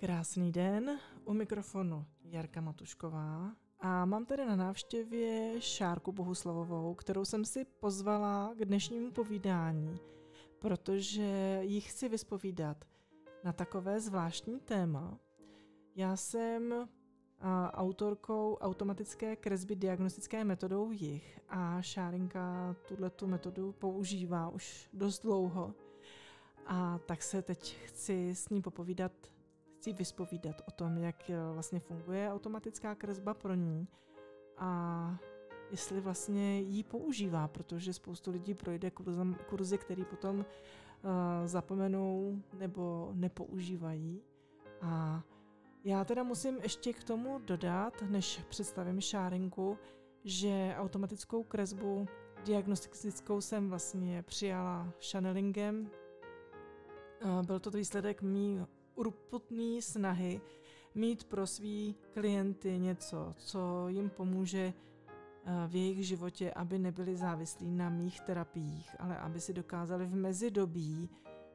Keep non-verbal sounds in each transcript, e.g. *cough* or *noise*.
Krásný den, u mikrofonu Jarka Matušková a mám tady na návštěvě Šárku Bohuslavovou, kterou jsem si pozvala k dnešnímu povídání, protože ji chci vyspovídat na takové zvláštní téma. Já jsem autorkou automatické kresby diagnostické metodou jich a Šárinka tuto metodu používá už dost dlouho. A tak se teď chci s ní popovídat chci vyspovídat o tom, jak eh, vlastně funguje automatická kresba pro ní a jestli vlastně ji používá, protože spoustu lidí projde kurzem, kurzy, který potom uh, zapomenou nebo nepoužívají. A já teda musím ještě k tomu dodat, než představím šárinku, že automatickou kresbu diagnostickou jsem vlastně přijala chanelingem. Uh, byl to výsledek mý urputné snahy mít pro svý klienty něco, co jim pomůže eh, v jejich životě, aby nebyli závislí na mých terapiích, ale aby si dokázali v mezidobí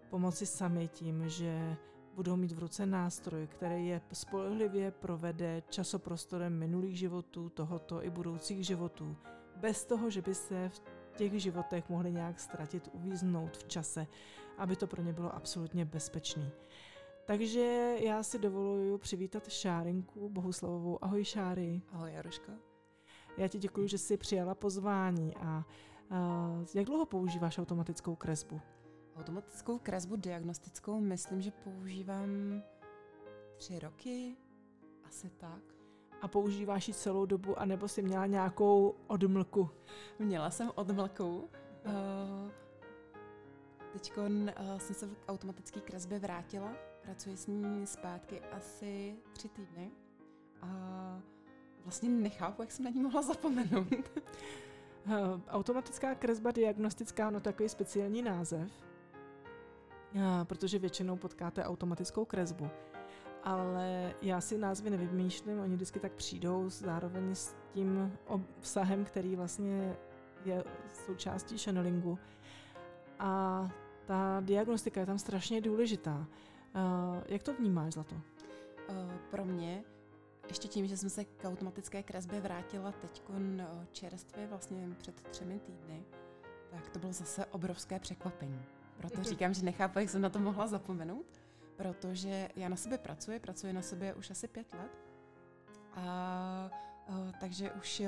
pomoci sami tím, že budou mít v ruce nástroj, který je spolehlivě provede časoprostorem minulých životů, tohoto i budoucích životů, bez toho, že by se v těch životech mohli nějak ztratit, uvíznout v čase, aby to pro ně bylo absolutně bezpečné. Takže já si dovoluju přivítat Šárinku Bohuslavovou. Ahoj Šáry. Ahoj Jaroška. Já ti děkuji, že jsi přijala pozvání. A, a jak dlouho používáš automatickou kresbu? Automatickou kresbu diagnostickou myslím, že používám tři roky, asi tak. A používáš ji celou dobu, anebo jsi měla nějakou odmlku? Měla jsem odmlku. Uh, Teď uh, jsem se k automatické kresbě vrátila Pracuji s ní zpátky asi tři týdny a vlastně nechápu, jak jsem na ní mohla zapomenout. *laughs* Automatická kresba diagnostická, no takový speciální název, protože většinou potkáte automatickou kresbu. Ale já si názvy nevymýšlím, oni vždycky tak přijdou zároveň s tím obsahem, který vlastně je součástí channelingu. A ta diagnostika je tam strašně důležitá. Uh, jak to vnímáš, Zlato? Uh, pro mě, ještě tím, že jsem se k automatické kresbě vrátila teď čerstvě vlastně před třemi týdny, tak to bylo zase obrovské překvapení. Proto říkám, že nechápu, jak jsem na to mohla zapomenout, protože já na sebe pracuji, pracuji na sebe už asi pět let. A uh, takže už uh,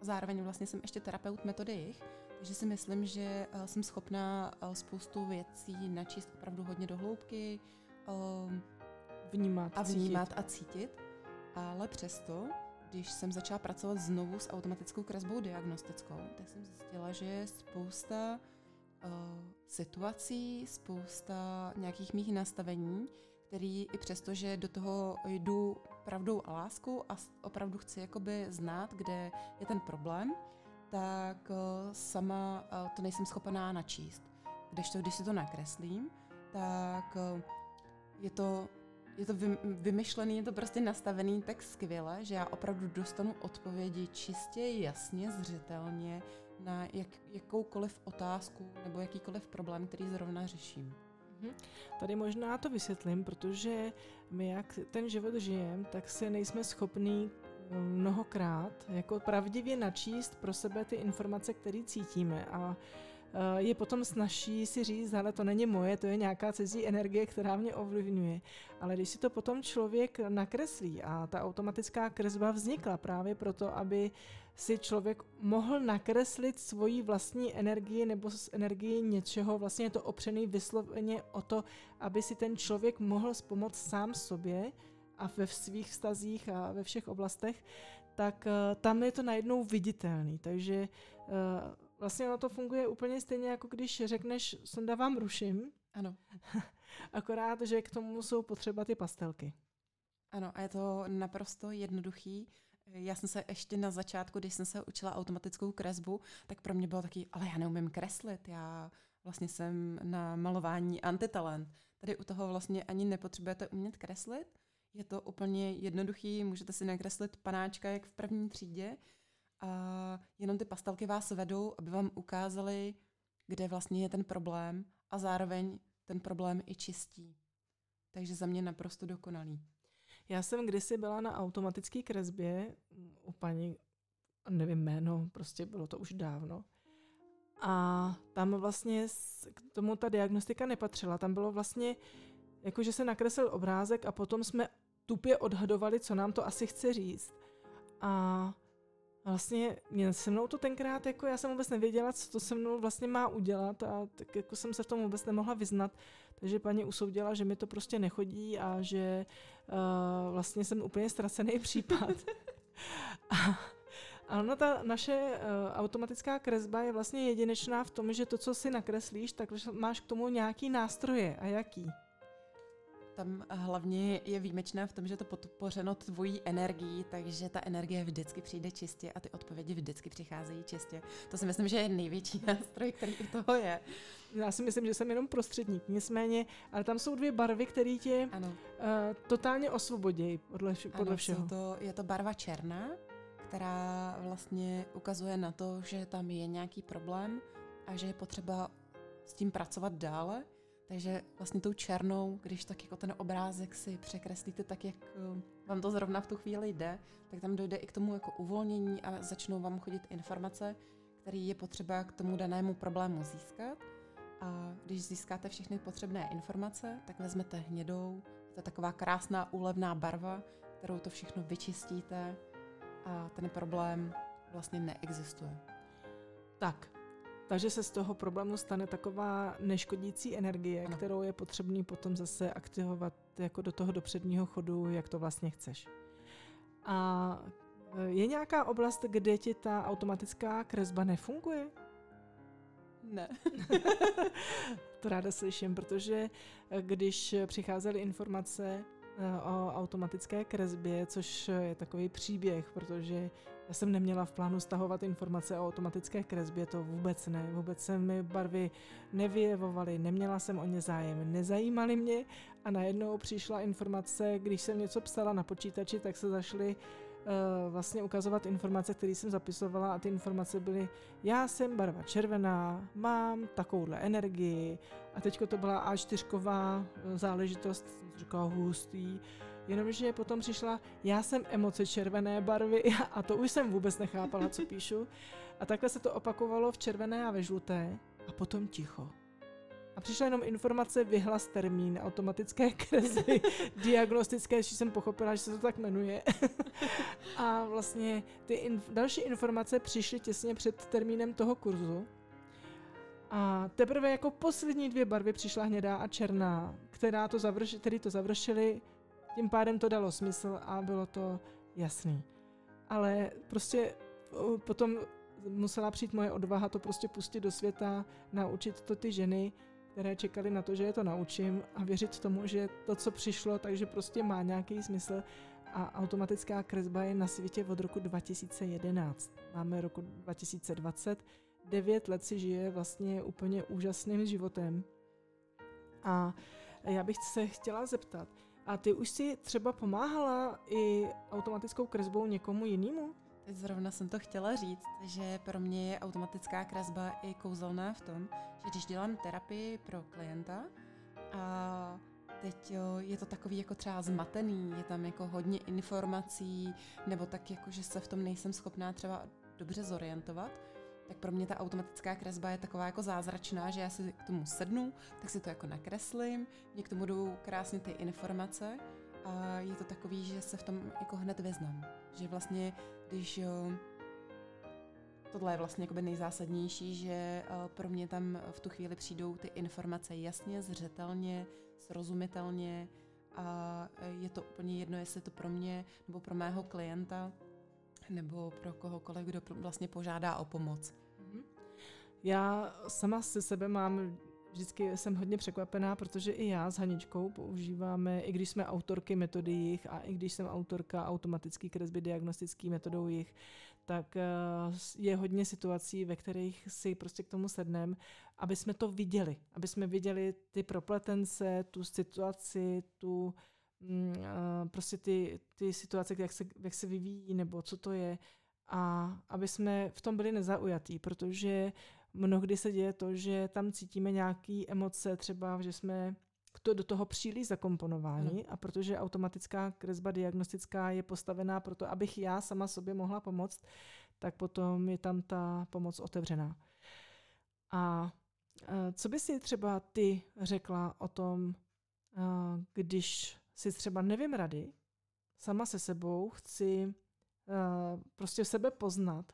zároveň vlastně jsem ještě terapeut metody jich, takže si myslím, že uh, jsem schopná uh, spoustu věcí načíst opravdu hodně do hloubky, uh, vnímat, a vnímat cítit. a cítit. Ale přesto, když jsem začala pracovat znovu s automatickou kresbou diagnostickou, tak jsem zjistila, že je spousta uh, situací, spousta nějakých mých nastavení, který i přesto, že do toho jdu pravdou a láskou a opravdu chci jakoby znát, kde je ten problém, tak uh, sama uh, to nejsem schopná načíst. Kdežto, když si to nakreslím, tak uh, je to, je to vymyšlený, je to prostě nastavený tak skvěle, že já opravdu dostanu odpovědi čistě, jasně, zřetelně na jak, jakoukoliv otázku nebo jakýkoliv problém, který zrovna řeším. Mhm. Tady možná to vysvětlím, protože my jak ten život žijeme, tak se nejsme schopní mnohokrát jako pravdivě načíst pro sebe ty informace, které cítíme a eh, je potom snaží si říct, ale to není moje, to je nějaká cizí energie, která mě ovlivňuje. Ale když si to potom člověk nakreslí a ta automatická kresba vznikla právě proto, aby si člověk mohl nakreslit svoji vlastní energii nebo z energii něčeho, vlastně je to opřený vysloveně o to, aby si ten člověk mohl pomoct sám sobě, a ve svých vztazích a ve všech oblastech, tak uh, tam je to najednou viditelný. Takže uh, vlastně ono to funguje úplně stejně, jako když řekneš, sonda vám ruším. Ano. *laughs* Akorát, že k tomu jsou potřeba ty pastelky. Ano, a je to naprosto jednoduchý. Já jsem se ještě na začátku, když jsem se učila automatickou kresbu, tak pro mě bylo taky, ale já neumím kreslit, já vlastně jsem na malování antitalent. Tady u toho vlastně ani nepotřebujete umět kreslit, je to úplně jednoduchý, můžete si nakreslit panáčka jak v první třídě a jenom ty pastelky vás vedou, aby vám ukázali, kde vlastně je ten problém a zároveň ten problém i čistí. Takže za mě naprosto dokonalý. Já jsem kdysi byla na automatické kresbě u paní, nevím jméno, prostě bylo to už dávno. A tam vlastně k tomu ta diagnostika nepatřila. Tam bylo vlastně, jako že se nakreslil obrázek a potom jsme tupě odhadovali, co nám to asi chce říct. A vlastně mě se mnou to tenkrát, jako já jsem vůbec nevěděla, co to se mnou vlastně má udělat a tak jako jsem se v tom vůbec nemohla vyznat. Takže paní usoudila, že mi to prostě nechodí a že uh, vlastně jsem úplně ztracený *laughs* případ. a, a ona ta naše uh, automatická kresba je vlastně jedinečná v tom, že to, co si nakreslíš, tak máš k tomu nějaký nástroje. A jaký? Tam hlavně je výjimečné v tom, že to podpořeno tvojí energií, takže ta energie vždycky přijde čistě a ty odpovědi vždycky přicházejí čistě. To si myslím, že je největší *laughs* nástroj, který u toho je. Já si myslím, že jsem jenom prostředník, nicméně, ale tam jsou dvě barvy, které tě ano. Uh, totálně osvobodějí podle, podle ano, všeho. To, je to barva černá, která vlastně ukazuje na to, že tam je nějaký problém a že je potřeba s tím pracovat dále takže vlastně tou černou, když tak jako ten obrázek si překreslíte tak, jak eh, vám to zrovna v tu chvíli jde, tak tam dojde i k tomu jako uvolnění a začnou vám chodit informace, které je potřeba k tomu danému problému získat. A když získáte všechny potřebné informace, tak vezmete hnědou, to je taková krásná úlevná barva, kterou to všechno vyčistíte a ten problém vlastně neexistuje. Tak, takže se z toho problému stane taková neškodící energie, ano. kterou je potřebný potom zase aktivovat jako do toho dopředního chodu, jak to vlastně chceš. A e, je nějaká oblast, kde ti ta automatická kresba nefunguje? Ne. *laughs* to ráda slyším, protože e, když přicházely informace e, o automatické kresbě, což je takový příběh, protože já jsem neměla v plánu stahovat informace o automatické kresbě, to vůbec ne. Vůbec se mi barvy nevyjevovaly, neměla jsem o ně zájem, nezajímaly mě a najednou přišla informace, když jsem něco psala na počítači, tak se zašly uh, vlastně ukazovat informace, které jsem zapisovala a ty informace byly, já jsem barva červená, mám takovouhle energii a teďko to byla A4 záležitost, jsem říkala hustý, Jenomže potom přišla, já jsem emoce červené barvy *laughs* a to už jsem vůbec nechápala, co píšu. A takhle se to opakovalo v červené a ve žluté a potom ticho. A přišla jenom informace, vyhlas termín automatické *laughs* kresby, diagnostické, že jsem pochopila, že se to tak jmenuje. *laughs* a vlastně ty inf- další informace přišly těsně před termínem toho kurzu. A teprve jako poslední dvě barvy přišla hnědá a černá, která to završ- který to završili tím pádem to dalo smysl a bylo to jasný. Ale prostě potom musela přijít moje odvaha to prostě pustit do světa, naučit to ty ženy, které čekali na to, že je to naučím a věřit tomu, že to, co přišlo, takže prostě má nějaký smysl a automatická kresba je na světě od roku 2011. Máme roku 2020, devět let si žije vlastně úplně úžasným životem. A já bych se chtěla zeptat, a ty už si třeba pomáhala i automatickou kresbou někomu jinému? Teď zrovna jsem to chtěla říct, že pro mě je automatická kresba i kouzelná v tom, že když dělám terapii pro klienta a teď je to takový jako třeba zmatený, je tam jako hodně informací, nebo tak jako, že se v tom nejsem schopná třeba dobře zorientovat, tak pro mě ta automatická kresba je taková jako zázračná, že já si k tomu sednu, tak si to jako nakreslím, mě k tomu jdou krásně ty informace a je to takový, že se v tom jako hned vyznám. Že vlastně, když jo, tohle je vlastně jakoby nejzásadnější, že pro mě tam v tu chvíli přijdou ty informace jasně, zřetelně, srozumitelně a je to úplně jedno, jestli to pro mě nebo pro mého klienta nebo pro kohokoliv, kdo vlastně požádá o pomoc. Mhm. Já sama se sebe mám vždycky jsem hodně překvapená, protože i já s Haničkou používáme, i když jsme autorky metody jich a i když jsem autorka automatický kresby diagnostický metodou jich, tak eh, je hodně situací, ve kterých si prostě k tomu sedneme, aby jsme to viděli, aby jsme viděli ty propletence, tu situaci, tu prostě ty, ty situace, jak se, jak se vyvíjí, nebo co to je, a aby jsme v tom byli nezaujatí, protože mnohdy se děje to, že tam cítíme nějaké emoce, třeba, že jsme to, do toho příliš zakomponováni a protože automatická kresba diagnostická je postavená proto, abych já sama sobě mohla pomoct, tak potom je tam ta pomoc otevřená. A co by si třeba ty řekla o tom, když si třeba nevím rady, sama se sebou chci prostě sebe poznat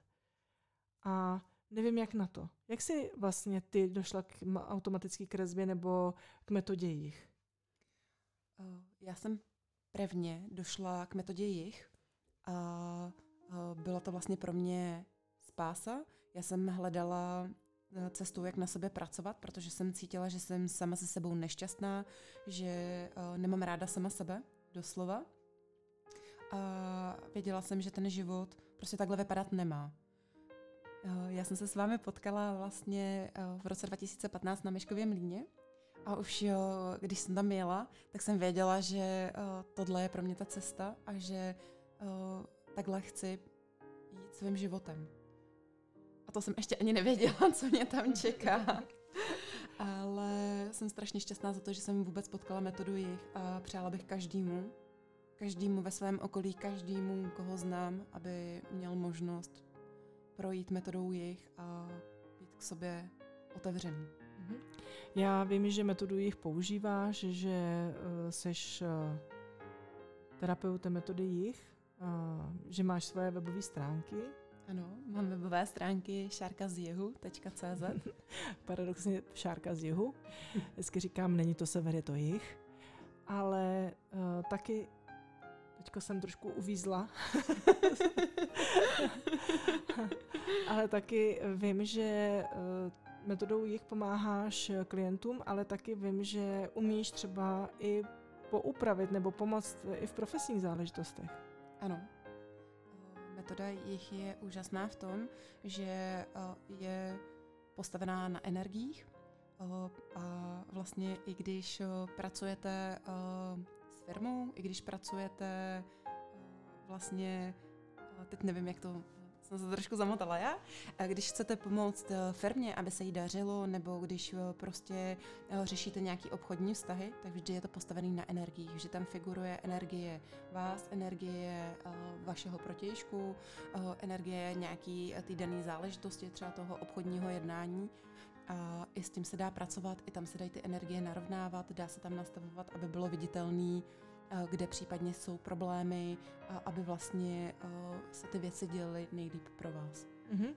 a nevím, jak na to. Jak jsi vlastně ty došla k automatické kresbě nebo k metodě jich? Já jsem prvně došla k metodě jich a byla to vlastně pro mě spása. Já jsem hledala cestu, jak na sebe pracovat, protože jsem cítila, že jsem sama se sebou nešťastná, že e, nemám ráda sama sebe, doslova. A věděla jsem, že ten život prostě takhle vypadat nemá. E, já jsem se s vámi potkala vlastně v roce 2015 na Meškově mlíně a už když jsem tam jela, tak jsem věděla, že tohle je pro mě ta cesta a že takhle chci jít svým životem. A to jsem ještě ani nevěděla, co mě tam čeká. Ale jsem strašně šťastná za to, že jsem vůbec potkala metodu jich a přála bych každému, každému ve svém okolí, každému, koho znám, aby měl možnost projít metodou jich a být k sobě otevřený. Mhm. Já vím, že metodu jich používáš, že uh, seš uh, terapeutem metody jich že máš svoje webové stránky. Ano, mám webové stránky šárkazjihu.cz *laughs* Paradoxně šárka z jihu. Vždycky říkám, není to sever, je to jich. Ale uh, taky Teďko jsem trošku uvízla. *laughs* ale taky vím, že uh, metodou jich pomáháš klientům, ale taky vím, že umíš třeba i poupravit nebo pomoct i v profesních záležitostech. Ano. Metoda jich je úžasná v tom, že je postavená na energiích a vlastně i když pracujete s firmou, i když pracujete vlastně, teď nevím, jak to jsem se trošku zamotala já. Když chcete pomoct eh, firmě, aby se jí dařilo, nebo když eh, prostě eh, řešíte nějaký obchodní vztahy, tak vždy je to postavený na energii. Vždy tam figuruje energie vás, energie vašeho protějšku, energie nějaký týdenní záležitosti, třeba toho obchodního jednání. A i s tím se dá pracovat, i tam se dají ty energie narovnávat, dá se tam nastavovat, aby bylo viditelný, kde případně jsou problémy, aby vlastně eh, se ty věci děly nejlíp pro vás. Mm-hmm.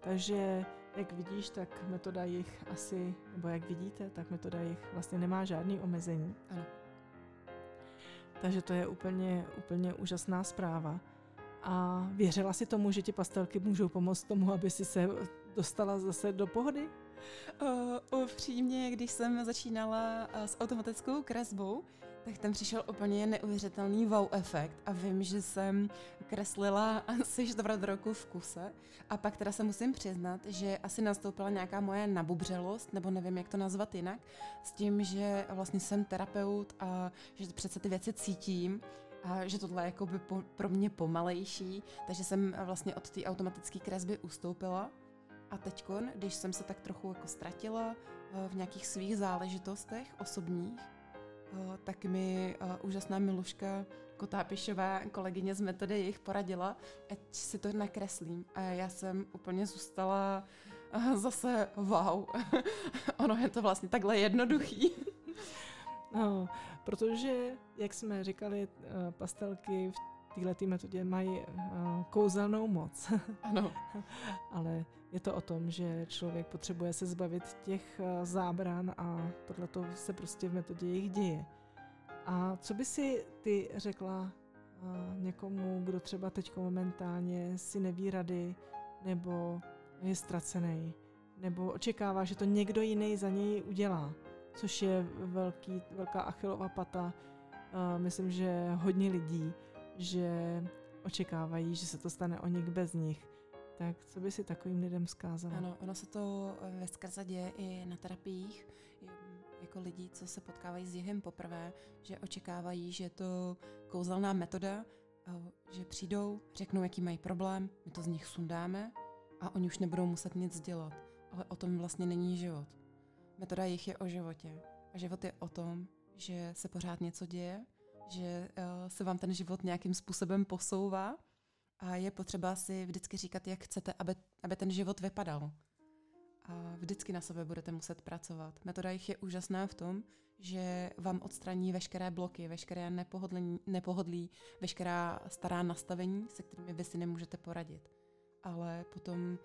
Takže jak vidíš, tak metoda jich asi, nebo jak vidíte, tak metoda jich vlastně nemá žádný omezení. Ano. Takže to je úplně, úplně úžasná zpráva. A věřila si tomu, že ti pastelky můžou pomoct tomu, aby si se dostala zase do pohody? Uh, upřímně, když jsem začínala uh, s automatickou kresbou, tak tam přišel úplně neuvěřitelný wow efekt a vím, že jsem kreslila asi čtvrt roku v kuse a pak teda se musím přiznat, že asi nastoupila nějaká moje nabubřelost, nebo nevím, jak to nazvat jinak, s tím, že vlastně jsem terapeut a že přece ty věci cítím a že tohle je jako by po, pro mě pomalejší, takže jsem vlastně od té automatické kresby ustoupila. A teď, když jsem se tak trochu jako ztratila eh, v nějakých svých záležitostech osobních, tak mi úžasná Miluška Kotápišová, kolegyně z metody, jich poradila, ať si to nakreslím. A já jsem úplně zůstala zase wow. *laughs* ono je to vlastně takhle jednoduchý. *laughs* no, protože, jak jsme říkali, pastelky v této metodě mají kouzelnou moc. ano. *laughs* Ale je to o tom, že člověk potřebuje se zbavit těch eh, zábran a tohle se prostě v metodě jich děje. A co by si ty řekla eh, někomu, kdo třeba teď momentálně si neví rady, nebo je ztracený, nebo očekává, že to někdo jiný za něj udělá, což je velký, velká achilová pata. Uh, myslím, že hodně lidí, že očekávají, že se to stane o nich bez nich. Tak co by si takovým lidem zkázala? Ano, ono se to ve skrze děje i na terapiích, jako lidí, co se potkávají s jihem poprvé, že očekávají, že je to kouzelná metoda, že přijdou, řeknou, jaký mají problém, my to z nich sundáme a oni už nebudou muset nic dělat. Ale o tom vlastně není život. Metoda jich je o životě. A život je o tom, že se pořád něco děje, že uh, se vám ten život nějakým způsobem posouvá a je potřeba si vždycky říkat, jak chcete, aby, aby ten život vypadal. A vždycky na sebe budete muset pracovat. Metoda jich je úžasná v tom, že vám odstraní veškeré bloky, veškeré nepohodlí, nepohodlí, veškerá stará nastavení, se kterými vy si nemůžete poradit. Ale potom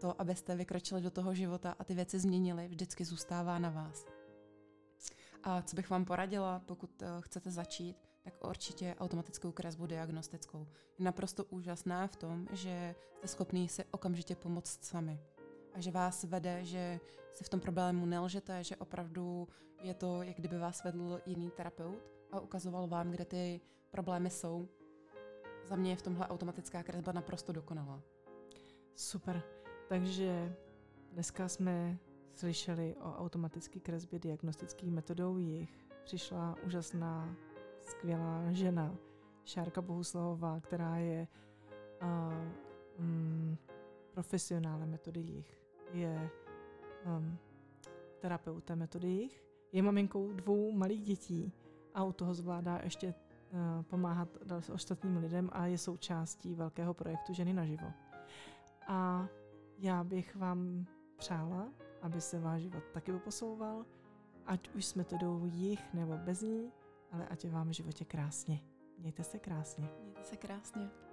to, abyste vykročili do toho života a ty věci změnili, vždycky zůstává na vás. A co bych vám poradila, pokud uh, chcete začít, tak určitě automatickou kresbu diagnostickou. Je naprosto úžasná v tom, že jste schopný si okamžitě pomoct sami. A že vás vede, že si v tom problému nelžete, že opravdu je to, jak kdyby vás vedl jiný terapeut a ukazoval vám, kde ty problémy jsou. Za mě je v tomhle automatická kresba naprosto dokonalá. Super. Takže dneska jsme slyšeli o automatické kresbě diagnostických metodou jich. Přišla úžasná, skvělá žena, Šárka Bohuslavová, která je uh, um, profesionálem metody jich. Je um, terapeutem metody jich. Je maminkou dvou malých dětí a u toho zvládá ještě uh, pomáhat ostatním lidem a je součástí velkého projektu Ženy naživo. A já bych vám přála, aby se váš život taky posouval, ať už s metodou jich nebo bez ní, ale ať je vám v životě krásně. Mějte se krásně. Mějte se krásně.